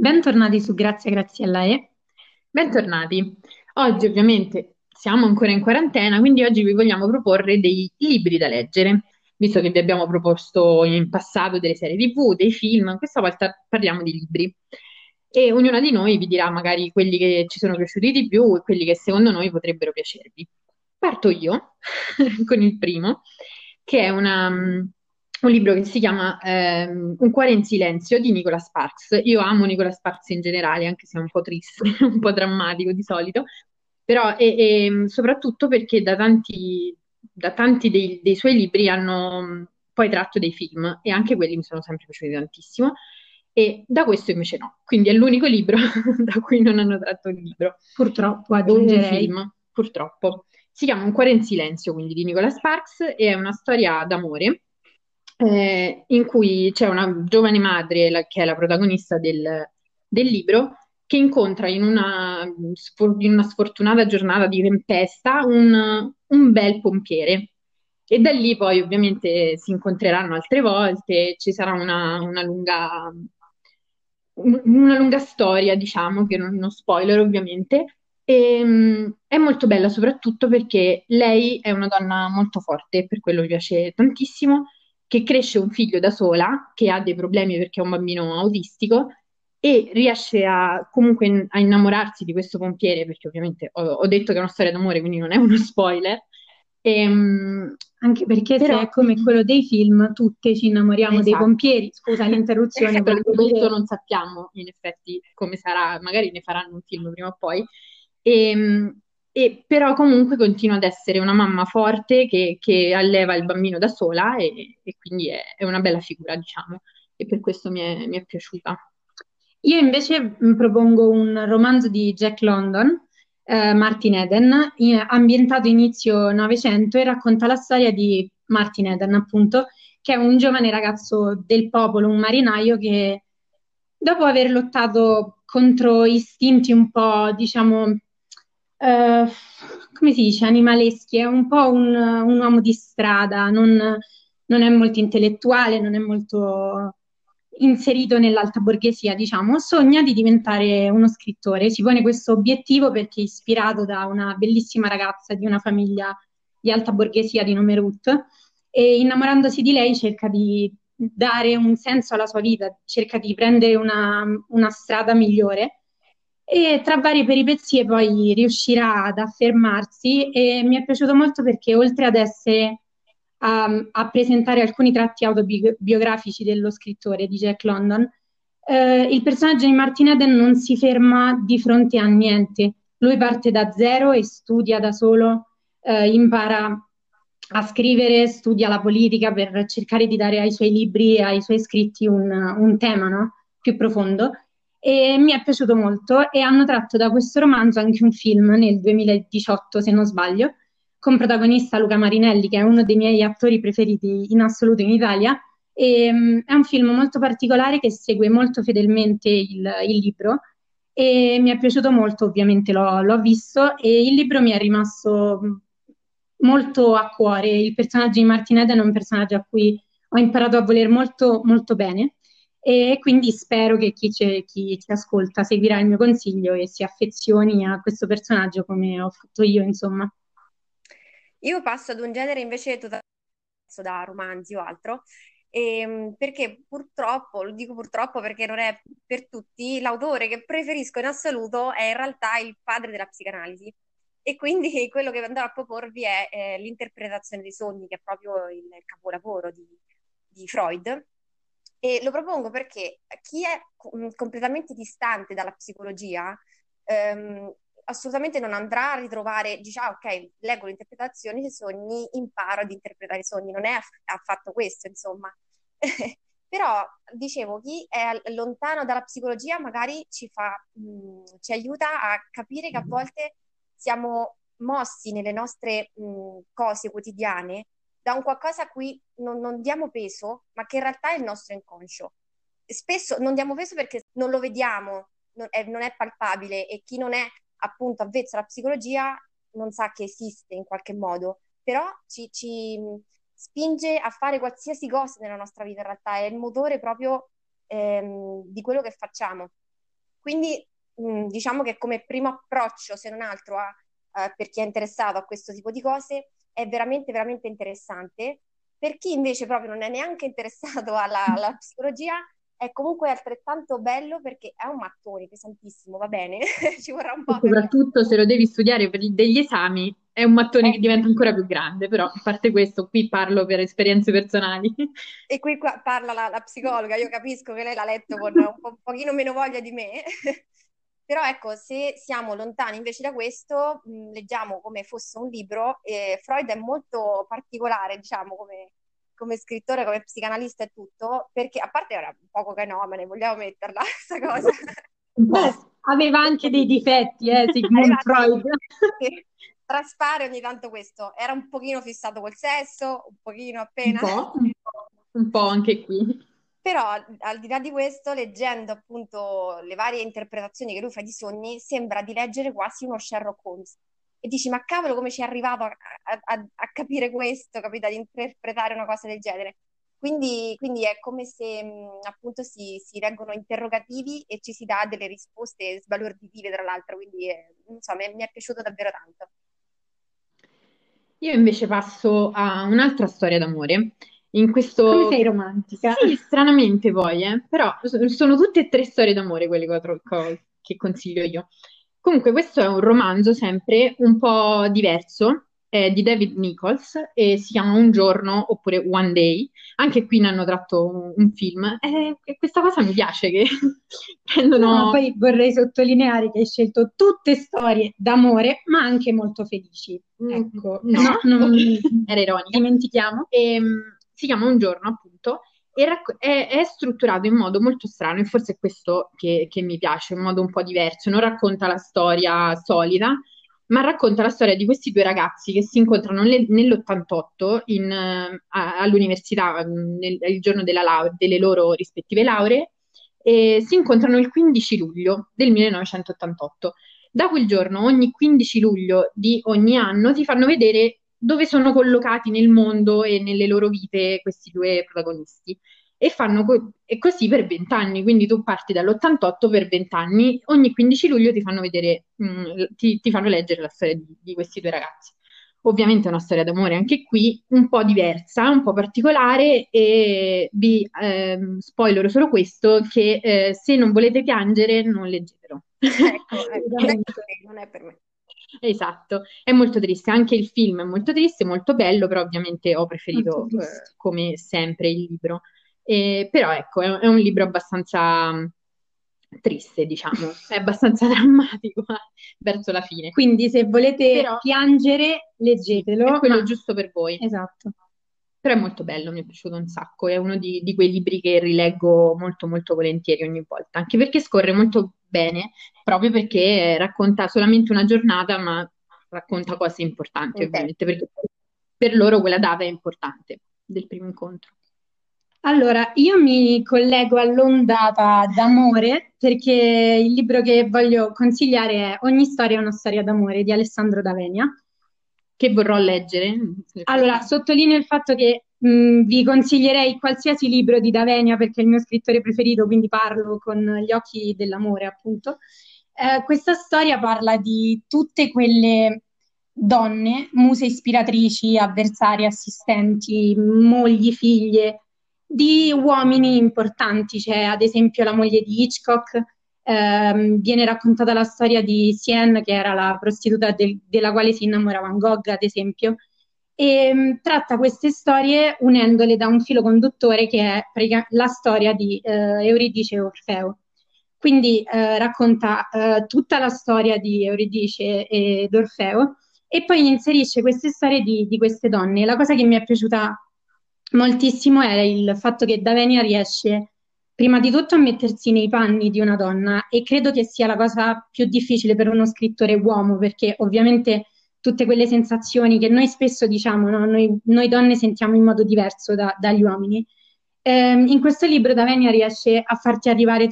Bentornati su Grazia Graziella E. Bentornati. Oggi ovviamente siamo ancora in quarantena, quindi oggi vi vogliamo proporre dei libri da leggere, visto che vi abbiamo proposto in passato delle serie TV, dei film, questa volta parliamo di libri. E ognuna di noi vi dirà magari quelli che ci sono piaciuti di più e quelli che secondo noi potrebbero piacervi. Parto io con il primo, che è una, un libro che si chiama ehm, Un cuore in silenzio di Nicola Sparks. Io amo Nicola Sparks in generale, anche se è un po' triste, un po' drammatico di solito, però e, e, soprattutto perché da tanti, da tanti dei, dei, suoi libri hanno poi tratto dei film e anche quelli mi sono sempre piaciuti tantissimo. E da questo invece no, quindi è l'unico libro da cui non hanno tratto un libro. Purtroppo aggiungerei. Un film, purtroppo. Si chiama Un cuore in silenzio, quindi di Nicola Sparks, e è una storia d'amore eh, in cui c'è una giovane madre, la, che è la protagonista del, del libro, che incontra in una, in una, sfortunata giornata di tempesta un, un bel pompiere. E da lì poi ovviamente si incontreranno altre volte, ci sarà una, una lunga, una lunga storia, diciamo, che non, non spoiler ovviamente, e, um, è molto bella soprattutto perché lei è una donna molto forte, per quello mi piace tantissimo, che cresce un figlio da sola, che ha dei problemi perché è un bambino autistico, e riesce a, comunque a innamorarsi di questo pompiere, perché ovviamente ho, ho, detto che è una storia d'amore, quindi non è uno spoiler. E, ehm, anche perché però, se è come quello dei film, tutte ci innamoriamo esatto. dei pompieri. Scusa l'interruzione. Per questo non sappiamo in effetti come sarà, magari ne faranno un film prima o poi. E, ehm, e però comunque continua ad essere una mamma forte che, che alleva il bambino da sola e, e quindi è, è, una bella figura, diciamo, e per questo mi è, mi è piaciuta. Io invece propongo un romanzo di Jack London, eh, Martin Eden, ambientato inizio Novecento e racconta la storia di Martin Eden, appunto, che è un giovane ragazzo del popolo, un marinaio che dopo aver lottato contro istinti un po', diciamo, eh, come si dice, animaleschi, è un po' un, un uomo di strada, non, non, è molto intellettuale, non è molto inserito nell'alta borghesia, diciamo, sogna di diventare uno scrittore, si pone questo obiettivo perché è ispirato da una bellissima ragazza di una famiglia di alta borghesia di nome Ruth e innamorandosi di lei cerca di dare un senso alla sua vita, cerca di prendere una, una strada migliore e tra varie peripezie poi riuscirà ad affermarsi e mi è piaciuto molto perché oltre ad essere a, a presentare alcuni tratti autobiografici dello scrittore di Jack London, eh, il personaggio di Martin Eden non si ferma di fronte a niente. Lui parte da zero e studia da solo, eh, impara a scrivere, studia la politica per cercare di dare ai suoi libri, ai suoi scritti un, un tema no? più profondo e mi è piaciuto molto e hanno tratto da questo romanzo anche un film nel 2018 se non sbaglio con protagonista Luca Marinelli che è uno dei miei attori preferiti in assoluto in Italia. E, um, è un film molto particolare che segue molto fedelmente il, il libro. E mi è piaciuto molto ovviamente l'ho, l'ho visto e il libro mi è rimasto molto a cuore. Il personaggio di Martin Eden è un personaggio a cui ho imparato a voler molto molto bene e quindi spero che chi chi ci, ascolta seguirà il mio consiglio e si affezioni a questo personaggio come ho fatto io, insomma. Io passo ad un genere invece totalmente da romanzi o altro, ehm, perché purtroppo, lo dico purtroppo perché non è per tutti, l'autore che preferisco in assoluto è in realtà il padre della psicanalisi. E quindi quello che andrò a proporvi è eh, l'interpretazione dei sogni, che è proprio il capolavoro di, di Freud, e lo propongo perché chi è completamente distante dalla psicologia ehm, assolutamente non andrà a ritrovare, dice, ah, ok, leggo l'interpretazione dei sogni, imparo ad interpretare i sogni. Non è affatto questo, insomma. Però, dicevo, chi è lontano dalla psicologia magari ci, fa, mh, ci aiuta a capire che a volte siamo mossi nelle nostre mh, cose quotidiane da un qualcosa a cui non, non diamo peso, ma che in realtà è il nostro inconscio. Spesso non diamo peso perché non lo vediamo, non è, non è palpabile e chi non è appunto avvezzo alla psicologia non sa che esiste in qualche modo, però ci, ci spinge a fare qualsiasi cosa nella nostra vita in realtà, è il motore proprio ehm, di quello che facciamo. Quindi mh, diciamo che come primo approccio, se non altro, a, uh, per chi è interessato a questo tipo di cose, è veramente, veramente interessante. Per chi invece proprio non è neanche interessato alla, alla psicologia, è comunque altrettanto bello perché è un mattone pesantissimo, va bene? Ci vorrà un po'. Soprattutto se lo devi studiare per degli esami, è un mattone eh. che diventa ancora più grande, però a parte questo, qui parlo per esperienze personali. E qui parla la, la, psicologa, io capisco che lei l'ha letto con un, po', un pochino meno voglia di me. Però ecco, se siamo lontani invece da questo, mh, leggiamo come fosse un libro, e Freud è molto particolare, diciamo, come, come scrittore, come psicanalista e tutto, perché a parte era un poco canomane, vogliamo metterla questa cosa. Beh, aveva anche dei difetti, eh, Sigmund Freud. Traspare ogni tanto questo, era un pochino fissato col sesso, un pochino appena. Un po', un po', un po anche qui. Però al di là di questo, leggendo appunto le varie interpretazioni che lui fa di sogni, sembra di leggere quasi uno Sherlock Holmes e dici ma cavolo come ci è arrivato a, a, a capire questo, capito, ad interpretare una cosa del genere. Quindi, quindi è come se mh, appunto si, si, leggono interrogativi e ci si dà delle risposte sbalorditive tra l'altro, quindi eh, insomma mi è piaciuto davvero tanto. Io invece passo a un'altra storia d'amore. In questo... Come sei romantica? Sì, stranamente poi, eh? Però sono tutte e tre storie d'amore quelle che, che consiglio io. Comunque, questo è un romanzo sempre un po' diverso, è di David Nichols e si chiama Un giorno oppure One Day. Anche qui ne hanno tratto un, un film e, questa cosa mi piace che prendono... No, poi vorrei sottolineare che hai scelto tutte storie d'amore, ma anche molto felici. Mm, ecco, no, no non... era ironica. Dimentichiamo. E, ehm, si chiama Un giorno appunto è, è, strutturato in modo molto strano e forse è questo che, che, mi piace, in modo un po' diverso. Non racconta la storia solida, ma racconta la storia di questi due ragazzi che si incontrano nel, nell'88 in, a, all'università, nel, il giorno laure, delle loro rispettive lauree, e si incontrano il 15 luglio del 1988. Da quel giorno, ogni 15 luglio di ogni anno, ti fanno vedere dove sono collocati nel mondo e nelle loro vite questi due protagonisti. E fanno co- e così per vent'anni, quindi tu parti dall'88 per vent'anni, ogni 15 luglio ti fanno vedere, mh, mm, ti, ti, fanno leggere la storia di, di questi due ragazzi. Ovviamente è una storia d'amore anche qui, un po' diversa, un po' particolare e vi ehm, spoilerò solo questo, che eh, se non volete piangere non leggetelo. Ecco, ecco non è per me. Esatto, è molto triste, anche il film è molto triste, molto bello, però ovviamente ho preferito eh, come sempre il libro. Eh, però ecco, è, è, un libro abbastanza mm, triste, diciamo, è abbastanza drammatico verso la fine. Quindi se volete però, piangere, leggetelo. È quello ma... giusto per voi. Esatto. Però è molto bello, mi è piaciuto un sacco, è uno di, di quei libri che rileggo molto molto volentieri ogni volta, anche perché scorre molto bene, proprio perché racconta solamente una giornata, ma racconta cose importanti, okay. ovviamente, perché per loro quella data è importante del primo incontro. Allora, io mi collego all'ondata d'amore perché il libro che voglio consigliare è Ogni storia è una storia d'amore di Alessandro D'Avenia. Che vorrò leggere. Allora, sottolineo il fatto che mh, mm, vi consiglierei qualsiasi libro di Davenia perché è il mio scrittore preferito, quindi parlo con gli occhi dell'amore, appunto. Eh, questa storia parla di tutte quelle donne, muse ispiratrici, avversarie, assistenti, mogli, figlie, di uomini importanti. C'è ad esempio la moglie di Hitchcock, ehm, viene raccontata la storia di Sienne, che era la prostituta del, della quale si innamorava Van Gogh, ad esempio e mh, tratta queste storie unendole da un filo conduttore che è la storia di eh, Euridice e Orfeo. Quindi eh, racconta eh, tutta la storia di Euridice ed Orfeo e poi inserisce queste storie di, di queste donne. La cosa che mi è piaciuta moltissimo è il fatto che Davenia riesce prima di tutto a mettersi nei panni di una donna e credo che sia la cosa più difficile per uno scrittore uomo perché ovviamente tutte quelle sensazioni che noi spesso diciamo, no? noi, noi, donne sentiamo in modo diverso da, dagli uomini. Eh, in questo libro Davenia riesce a farti arrivare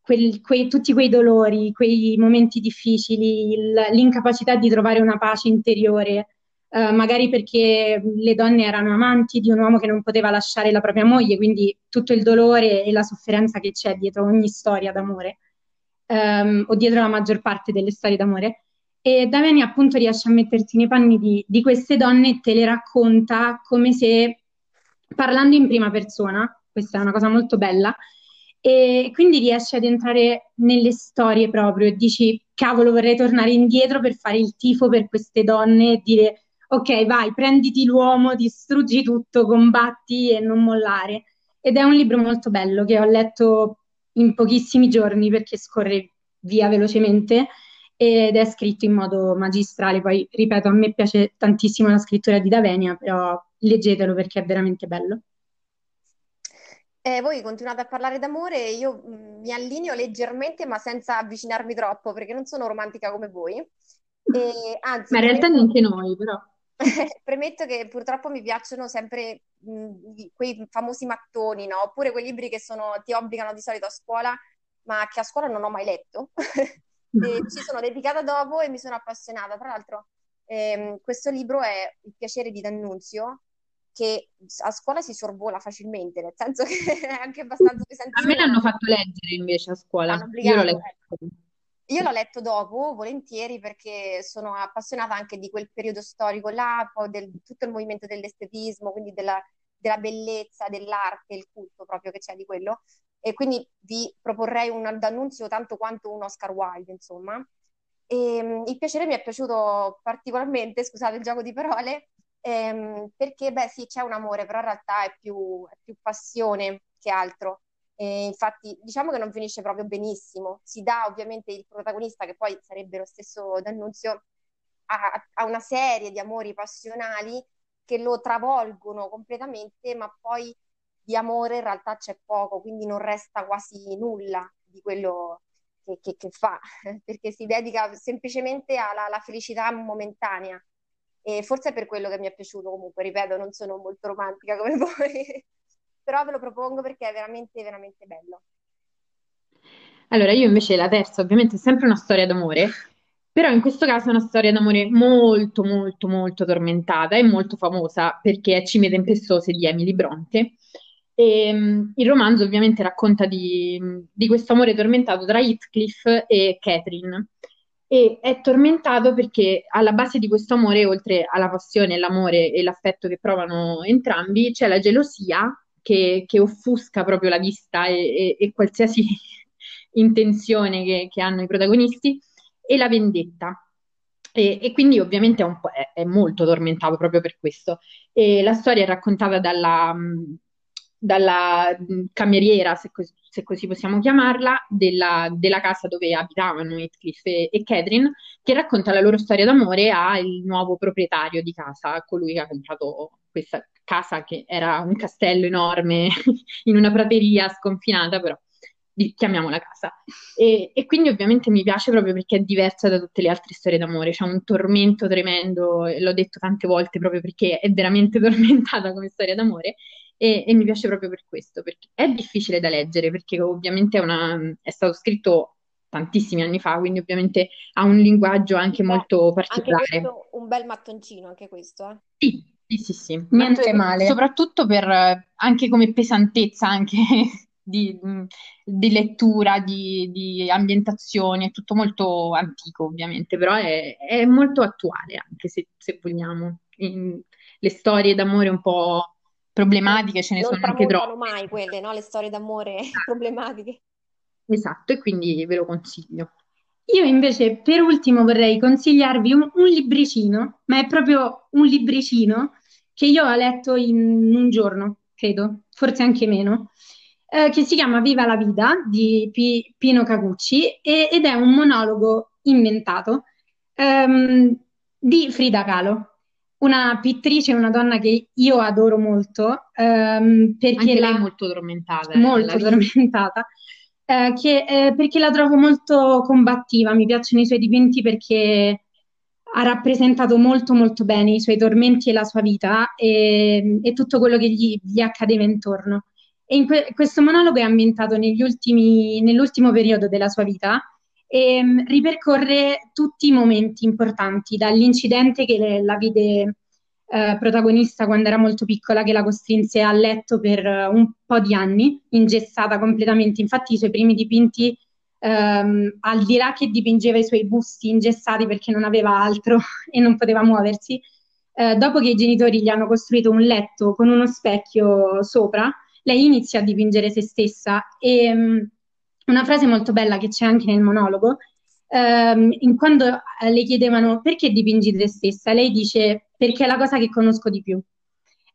quel, quei, tutti quei dolori, quei momenti difficili, il, l'incapacità di trovare una pace interiore, eh, magari perché le donne erano amanti di un uomo che non poteva lasciare la propria moglie, quindi tutto il dolore e la sofferenza che c'è dietro ogni storia d'amore. ehm, o dietro la maggior parte delle storie d'amore. E Daveni appunto riesce a mettersi nei panni di, di queste donne e te le racconta come se parlando in prima persona, questa è una cosa molto bella, e quindi riesci ad entrare nelle storie proprio e dici, cavolo, vorrei tornare indietro per fare il tifo per queste donne e dire, ok, vai, prenditi l'uomo, distruggi tutto, combatti e non mollare. Ed è un libro molto bello che ho letto in pochissimi giorni perché scorre via velocemente ed è scritto in modo magistrale. Poi, ripeto, a me piace tantissimo la scrittura di Davenia, però leggetelo perché è veramente bello. Eh, voi continuate a parlare d'amore, io mm, mi allineo leggermente ma senza avvicinarmi troppo perché non sono romantica come voi. E, anzi, ma in realtà neanche noi, però. premetto che purtroppo mi piacciono sempre mh, mm, quei famosi mattoni, no? Oppure quei libri che sono, ti obbligano di solito a scuola, ma che a scuola non ho mai letto. ci sono dedicata dopo e mi sono appassionata. Tra l'altro, ehm, questo libro è Il piacere di D'Annunzio, che a scuola si sorvola facilmente, nel senso che è anche abbastanza pesantino. A me l'hanno fatto leggere invece a scuola. Io l'ho letto. Io l'ho letto dopo, volentieri, perché sono appassionata anche di quel periodo storico là, poi del tutto il movimento dell'estetismo, quindi della, della bellezza, dell'arte, il culto proprio che c'è di quello. E quindi vi proporrei un d'annunzio tanto quanto un Oscar Wilde, insomma. E, ehm, il piacere mi è piaciuto particolarmente, scusate il gioco di parole, ehm, perché beh sì c'è un amore, però in realtà è più, è più passione che altro. E infatti diciamo che non finisce proprio benissimo, si dà ovviamente il protagonista, che poi sarebbe lo stesso D'Annunzio, a, a una serie di amori passionali che lo travolgono completamente, ma poi di amore in realtà c'è poco, quindi non resta quasi nulla di quello che, che, che fa, perché si dedica semplicemente alla, alla felicità momentanea. E forse è per quello che mi è piaciuto comunque, ripeto, non sono molto romantica come voi, però ve lo propongo perché è veramente, veramente bello. Allora, io invece la terza, ovviamente, è sempre una storia d'amore, però in questo caso è una storia d'amore molto, molto, molto tormentata e molto famosa perché è Cime tempestose di Emily Bronte. E, um, il romanzo ovviamente racconta di, di questo amore tormentato tra Heathcliff e Catherine e è tormentato perché alla base di questo amore, oltre alla passione, l'amore e l'affetto che provano entrambi, c'è la gelosia che, che offusca proprio la vista e, e, e qualsiasi intenzione che, che, hanno i protagonisti, e la vendetta. E, e quindi ovviamente è, è, molto tormentato proprio per questo. E la storia è raccontata dalla, dalla cameriera, se così, se così possiamo chiamarla, della, della, casa dove abitavano Heathcliff e, e Catherine, che racconta la loro storia d'amore al nuovo proprietario di casa, colui che ha comprato questa casa che era un castello enorme in una prateria sconfinata, però chiamiamola casa. E, e, quindi ovviamente mi piace proprio perché è diversa da tutte le altre storie d'amore, c'è un tormento tremendo, l'ho detto tante volte proprio perché è veramente tormentata come storia d'amore e, e, mi piace proprio per questo, perché è difficile da leggere, perché ovviamente è, una, è stato scritto tantissimi anni fa, quindi ovviamente ha un linguaggio anche Beh, molto particolare. Anche questo, un bel mattoncino, anche questo. Eh? Sì, sì, sì, sì. Niente male. Soprattutto per, anche come pesantezza, anche di, di lettura, di, di, ambientazione, è tutto molto antico ovviamente, però è, è molto attuale anche se, se vogliamo. In, le storie d'amore un po' problematiche ce ne non sono anche troppe. Non mai quelle, no? Le storie d'amore esatto. problematiche. Esatto, e quindi ve lo consiglio. Io invece per ultimo vorrei consigliarvi un, un, libricino, ma è proprio un libricino che io ho letto in un giorno, credo, forse anche meno, eh, che si chiama Viva la vita di P- Pino Cagucci e, ed è un monologo inventato ehm, di Frida Kahlo una pittrice, una donna che io adoro molto, ehm, perché Anche lei è molto tormentata. Eh, molto tormentata, eh, che, eh, perché la trovo molto combattiva, mi piacciono i suoi dipinti perché ha rappresentato molto molto bene i suoi tormenti e la sua vita e, e tutto quello che gli, gli, accadeva intorno. E in que- questo monologo è ambientato ultimi, nell'ultimo periodo della sua vita e um, ripercorre tutti i momenti importanti, dall'incidente che le, la vide eh, protagonista quando era molto piccola, che la costrinse a letto per uh, un po' di anni, ingessata completamente. Infatti i suoi primi dipinti ehm, al di là che dipingeva i suoi busti ingessati perché non aveva altro e non poteva muoversi, eh, dopo che i genitori gli hanno costruito un letto con uno specchio sopra, lei inizia a dipingere se stessa e um, una frase molto bella che c'è anche nel monologo, in quando eh, le chiedevano perché dipingi te stessa, lei dice perché è la cosa che conosco di più.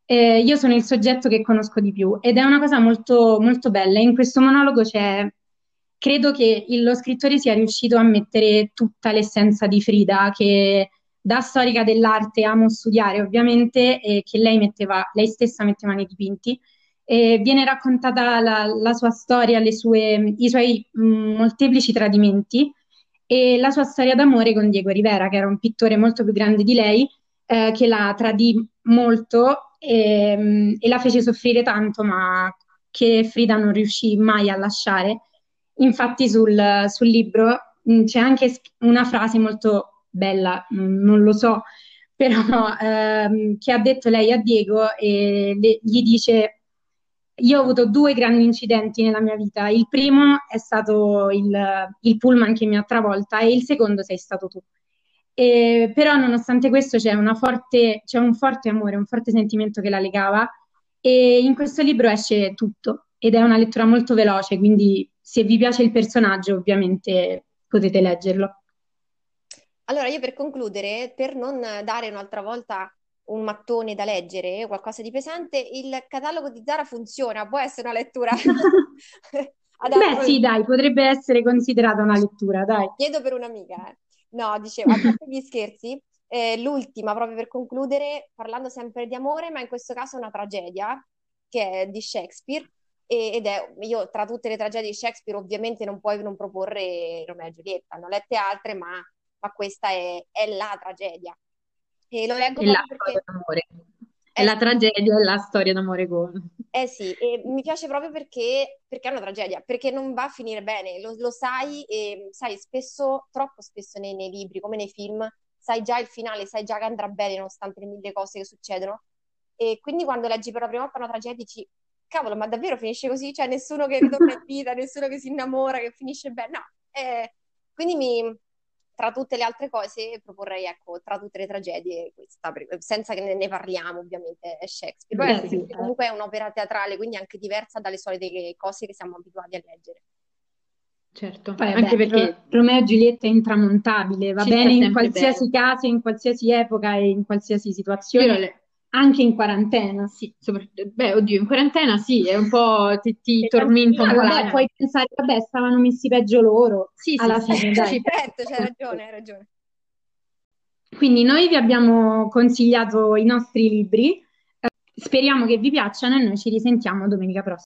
Eh, io sono il soggetto che conosco di più ed è una cosa molto, molto bella. In questo monologo c'è, credo che lo scrittore sia riuscito a mettere tutta l'essenza di Frida, che da storica dell'arte amo studiare ovviamente, e che lei, metteva, lei stessa metteva nei dipinti. E viene raccontata la, la sua storia, sue, i suoi mh, molteplici tradimenti e la sua storia d'amore con Diego Rivera, che era un pittore molto più grande di lei, eh, che la tradì molto e, e, la fece soffrire tanto, ma che Frida non riuscì mai a lasciare. Infatti sul, sul libro mh, c'è anche una frase molto bella, non lo so, però ehm, che ha detto lei a Diego e le, gli dice io ho avuto due grandi incidenti nella mia vita. Il primo è stato il, il pullman che mi ha travolta e il secondo sei stato tu. E, però nonostante questo c'è, forte, c'è un forte amore, un forte sentimento che la legava e in questo libro esce tutto ed è una lettura molto veloce, quindi se vi piace il personaggio ovviamente potete leggerlo. Allora, io per concludere, per non dare un'altra volta un mattone da leggere, qualcosa di pesante, il catalogo di Zara funziona, può essere una lettura. Beh, sì, dai, potrebbe essere considerata una lettura, dai. Chiedo per un'amica, eh. No, dicevo, a parte gli scherzi, eh, l'ultima, proprio per concludere, parlando sempre di amore, ma in questo caso è una tragedia, che è di Shakespeare, ed è, io tra tutte le tragedie di Shakespeare ovviamente non puoi non proporre Romeo e Giulietta, hanno lette altre, ma ma questa è, è la tragedia. E lo leggo è la perché... storia d'amore. È eh, la tragedia e la storia d'amore con... Eh sì, e mi piace proprio perché, perché, è una tragedia, perché non va a finire bene, lo, lo sai e sai spesso, troppo spesso nei, nei, libri, come nei film, sai già il finale, sai già che andrà bene nonostante le mille cose che succedono. E quindi quando leggi per la prima volta una tragedia dici, cavolo, ma davvero finisce così? Cioè nessuno che ritorna in vita, nessuno che si innamora, che finisce bene. No, eh, quindi mi, tra tutte le altre cose proporrei, ecco, tra tutte le tragedie questa, senza che ne, ne parliamo ovviamente, è Shakespeare. Beh, sì, eh. comunque è un'opera teatrale, quindi anche diversa dalle solite cose che siamo abituati a leggere. Certo, Poi, anche beh, perché Romeo e Giulietta è intramontabile, va bene in qualsiasi bene. caso, in qualsiasi epoca e in qualsiasi situazione. Anche in quarantena, sì. Beh, oddio, in quarantena sì, è un po' ti, ti tormenta un po'. Vabbè, puoi pensare, vabbè, stavano messi peggio loro. Sì, alla sì, fine, sì, dai. certo, c'hai ragione, hai ragione. Quindi noi vi abbiamo consigliato i nostri libri, eh, speriamo che vi piacciono e noi ci risentiamo domenica prossima.